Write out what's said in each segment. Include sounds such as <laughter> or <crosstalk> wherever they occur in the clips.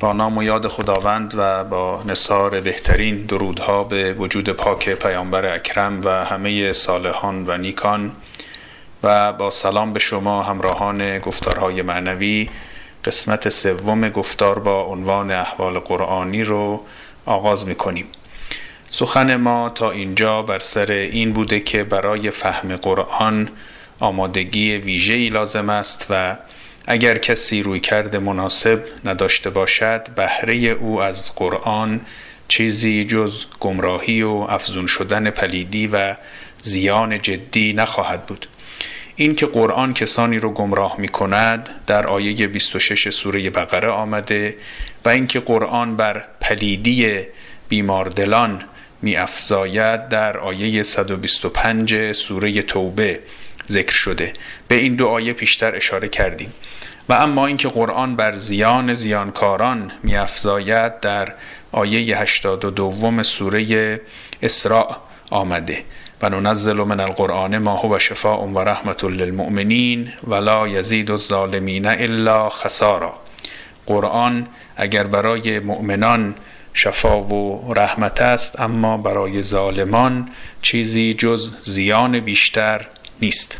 با نام و یاد خداوند و با نصار بهترین درودها به وجود پاک پیامبر اکرم و همه صالحان و نیکان و با سلام به شما همراهان گفتارهای معنوی قسمت سوم گفتار با عنوان احوال قرآنی رو آغاز می کنیم سخن ما تا اینجا بر سر این بوده که برای فهم قرآن آمادگی ویژه‌ای لازم است و اگر کسی روی کرد مناسب نداشته باشد بهره او از قرآن چیزی جز گمراهی و افزون شدن پلیدی و زیان جدی نخواهد بود. این که قرآن کسانی رو گمراه می کند در آیه 26 سوره بقره آمده و اینکه قرآن بر پلیدی بیماردلان می افزاید در آیه 125 سوره توبه. ذکر شده. به این دو آیه پیشتر اشاره کردیم. و اما اینکه قرآن بر زیان زیانکاران میافزاید در آیه 82 سوره اسراء آمده. و ننزل من القرآن ما هو شفاء و رحمت للمؤمنین ولا یزید الظالمین الا خسارا. قرآن اگر برای مؤمنان شفا و رحمت است اما برای ظالمان چیزی جز زیان بیشتر نیست.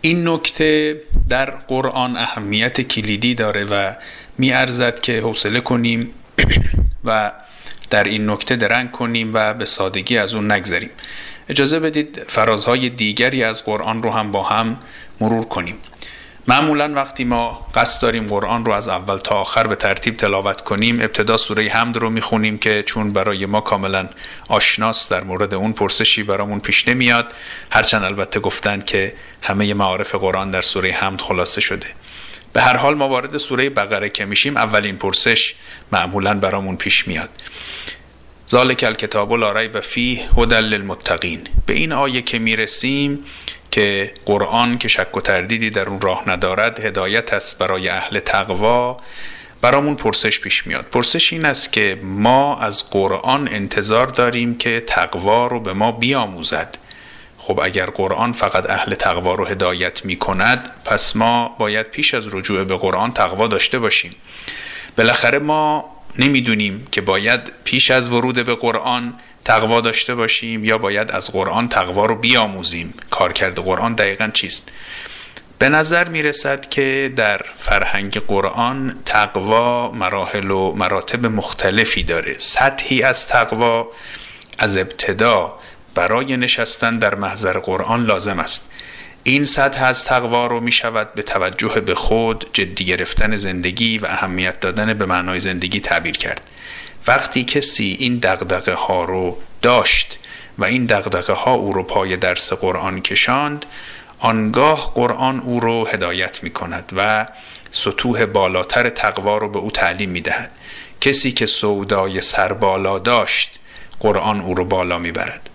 این نکته در قرآن اهمیت کلیدی داره و می ارزد که حوصله کنیم <clears throat> و در این نکته درنگ کنیم و به سادگی از اون نگذریم. اجازه بدید فرازهای دیگری از قرآن رو هم با هم مرور کنیم. معمولا وقتی ما قصد داریم قرآن رو از اول تا آخر به ترتیب تلاوت کنیم ابتدا سوره حمد رو می‌خونیم که چون برای ما کاملا آشناست در مورد اون پرسشی برامون پیش نمیاد هرچند البته گفتن که همه معارف قرآن در سوره حمد خلاصه شده. به هر حال ما وارد سوره بقره که میشیم اولین پرسش معمولا برامون پیش میاد. ذالک الکتاب لا ریب فیه هدى للمتقین. به این آیه که می‌رسیم که قرآن که شک و تردیدی در اون راه ندارد هدایت است برای اهل تقوا. برامون پرسش پیش میاد. پرسش این است که ما از قرآن انتظار داریم که تقوا رو به ما بیاموزد. خب اگر قرآن فقط اهل تقوا رو هدایت می کند پس ما باید پیش از رجوع به قرآن تقوا داشته باشیم. بالاخره ما نمی‌دونیم که باید پیش از ورود به قرآن تقوا داشته باشیم یا باید از قرآن تقوا رو بیاموزیم. کارکرد قرآن دقیقا چیست؟ به نظر می رسد که در فرهنگ قرآن تقوا مراحل و مراتب مختلفی داره. سطحی از تقوا از ابتدا برای نشستن در محضر قرآن لازم است. این سطح از تقوا رو می شود به توجه به خود جدی گرفتن زندگی و اهمیت دادن به معنای زندگی تعبیر کرد. وقتی کسی این دقدقه ها رو داشت و این دقدقه ها او رو پای درس قرآن کشاند آنگاه قرآن او رو هدایت می کند و سطوح بالاتر تقوا رو به او تعلیم می دهد کسی که سودای سربالا داشت قرآن او رو بالا می برد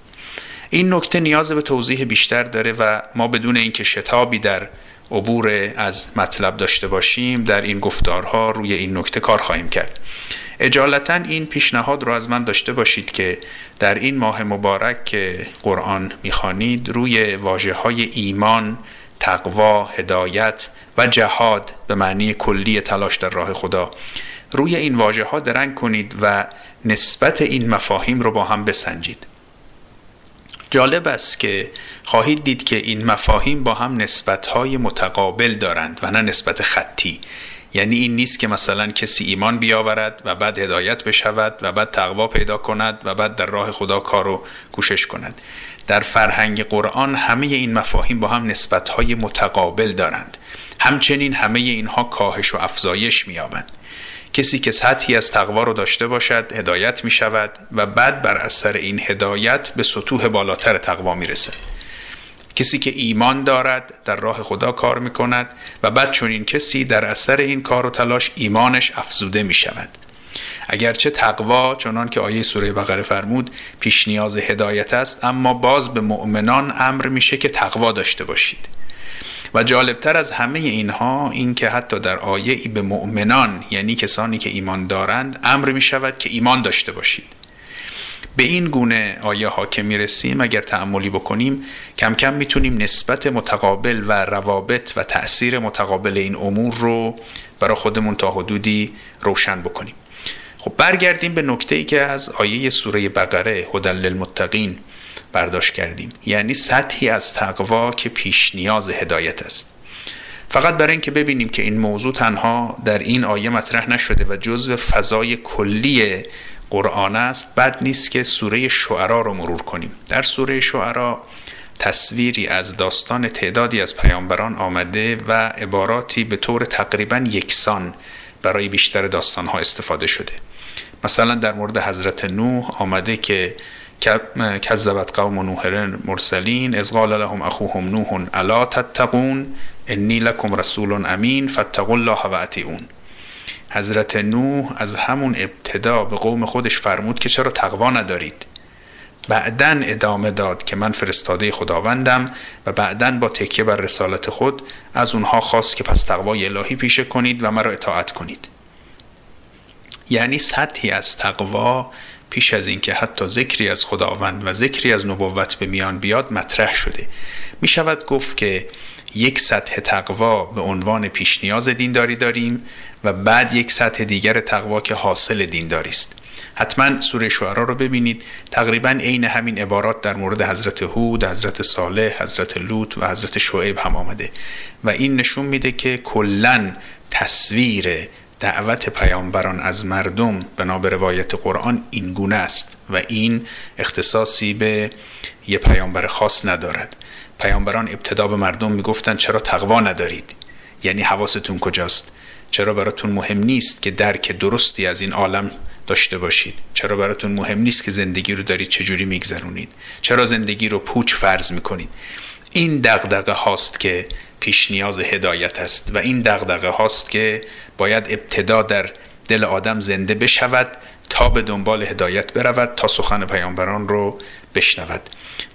این نکته نیاز به توضیح بیشتر داره و ما بدون اینکه شتابی در عبور از مطلب داشته باشیم در این گفتارها روی این نکته کار خواهیم کرد. اجالتا این پیشنهاد رو از من داشته باشید که در این ماه مبارک که قرآن می‌خوانید روی واجه های ایمان، تقوا، هدایت و جهاد به معنی کلی تلاش در راه خدا روی این واژه ها درنگ کنید و نسبت این مفاهیم رو با هم بسنجید. جالب است که خواهید دید که این مفاهیم با هم نسبتهای متقابل دارند و نه نسبت خطی. یعنی این نیست که مثلا کسی ایمان بیاورد و بعد هدایت بشود و بعد تقوا پیدا کند و بعد در راه خدا کارو کوشش کند. در فرهنگ قرآن همه این مفاهیم با هم نسبتهای متقابل دارند. همچنین همه اینها کاهش و افزایش مییابند. کسی که سطحی از تقوا رو داشته باشد هدایت می شود و بعد بر اثر این هدایت به سطوح بالاتر تقوا می رسد کسی که ایمان دارد در راه خدا کار می کند و بعد چون این کسی در اثر این کار و تلاش ایمانش افزوده می شود اگرچه تقوا چنان که آیه سوره بقره فرمود پیش نیاز هدایت است اما باز به مؤمنان امر میشه که تقوا داشته باشید. و جالبتر از همه اینها این که حتی در آیه ای به مؤمنان یعنی کسانی که ایمان دارند امر می شود که ایمان داشته باشید. به این گونه آیه ها که می رسیم اگر تعملی بکنیم کم کم می‌تونیم نسبت متقابل و روابط و تأثیر متقابل این امور رو برای خودمون تا حدودی روشن بکنیم. خب برگردیم به نکته ای که از آیه سوره بقره هدل للمتقین. برداشت کردیم. یعنی سطحی از تقوا که پیش نیاز هدایت است. فقط برای اینکه ببینیم که این موضوع تنها در این آیه مطرح نشده و جزء فضای کلی قرآن است بد نیست که سوره شعرا رو مرور کنیم. در سوره شعرا تصویری از داستان تعدادی از پیامبران آمده و عباراتی به طور تقریبا یکسان برای بیشتر داستانها استفاده شده. مثلا در مورد حضرت نوح آمده که کذبت قوم نوح مرسلین از قال لهم اخوهم نوح الا تتقون؟ انی لکم رسول امین فاتقوا الله و اطیعون. حضرت نوح از همون ابتدا به قوم خودش فرمود که چرا تقوا ندارید. بعدا ادامه داد که من فرستاده خداوندم و بعدا با تکیه بر رسالت خود از اونها خواست که پس تقوای الهی پیشه کنید و مرا اطاعت کنید. یعنی سطحی از تقوا پیش از اینکه حتی ذکری از خداوند و ذکری از نبوت به میان بیاد مطرح شده. می شود گفت که یک سطح تقوا به عنوان پیش نیاز دینداری داریم و بعد یک سطح دیگر تقوا که حاصل دینداری است. حتما سوره شعرا رو ببینید. تقریبا عین همین عبارات در مورد حضرت هود، حضرت صالح، حضرت لوط و حضرت شعیب هم آمده. و این نشون میده که کلا تصویر دعوت پیامبران از مردم بنا به روایت قرآن این گونه است و این اختصاصی به یه پیامبر خاص ندارد. پیامبران ابتدا به مردم می‌گفتند چرا تقوا ندارید؟ یعنی حواستون کجاست؟ چرا براتون مهم نیست که درک درستی از این عالم داشته باشید؟ چرا براتون مهم نیست که زندگی رو دارید چجوری میگذرونید؟ چرا زندگی رو پوچ فرض می‌کنید؟ این دغدغه هاست که پیش نیاز هدایت است و این دغدغه هاست که باید ابتدا در دل آدم زنده بشود تا به دنبال هدایت برود تا سخن پیامبران رو بشنود.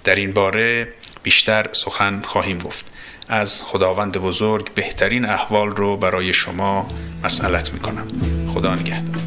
در این باره بیشتر سخن خواهیم گفت. از خداوند بزرگ بهترین احوال رو برای شما مسئلت می‌کنم. خدا نگهدار.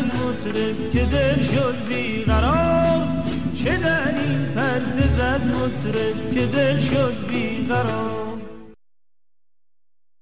مطرب که دل شد بیقرار. چه این پرده زد مطرب که دل شد بیقرار؟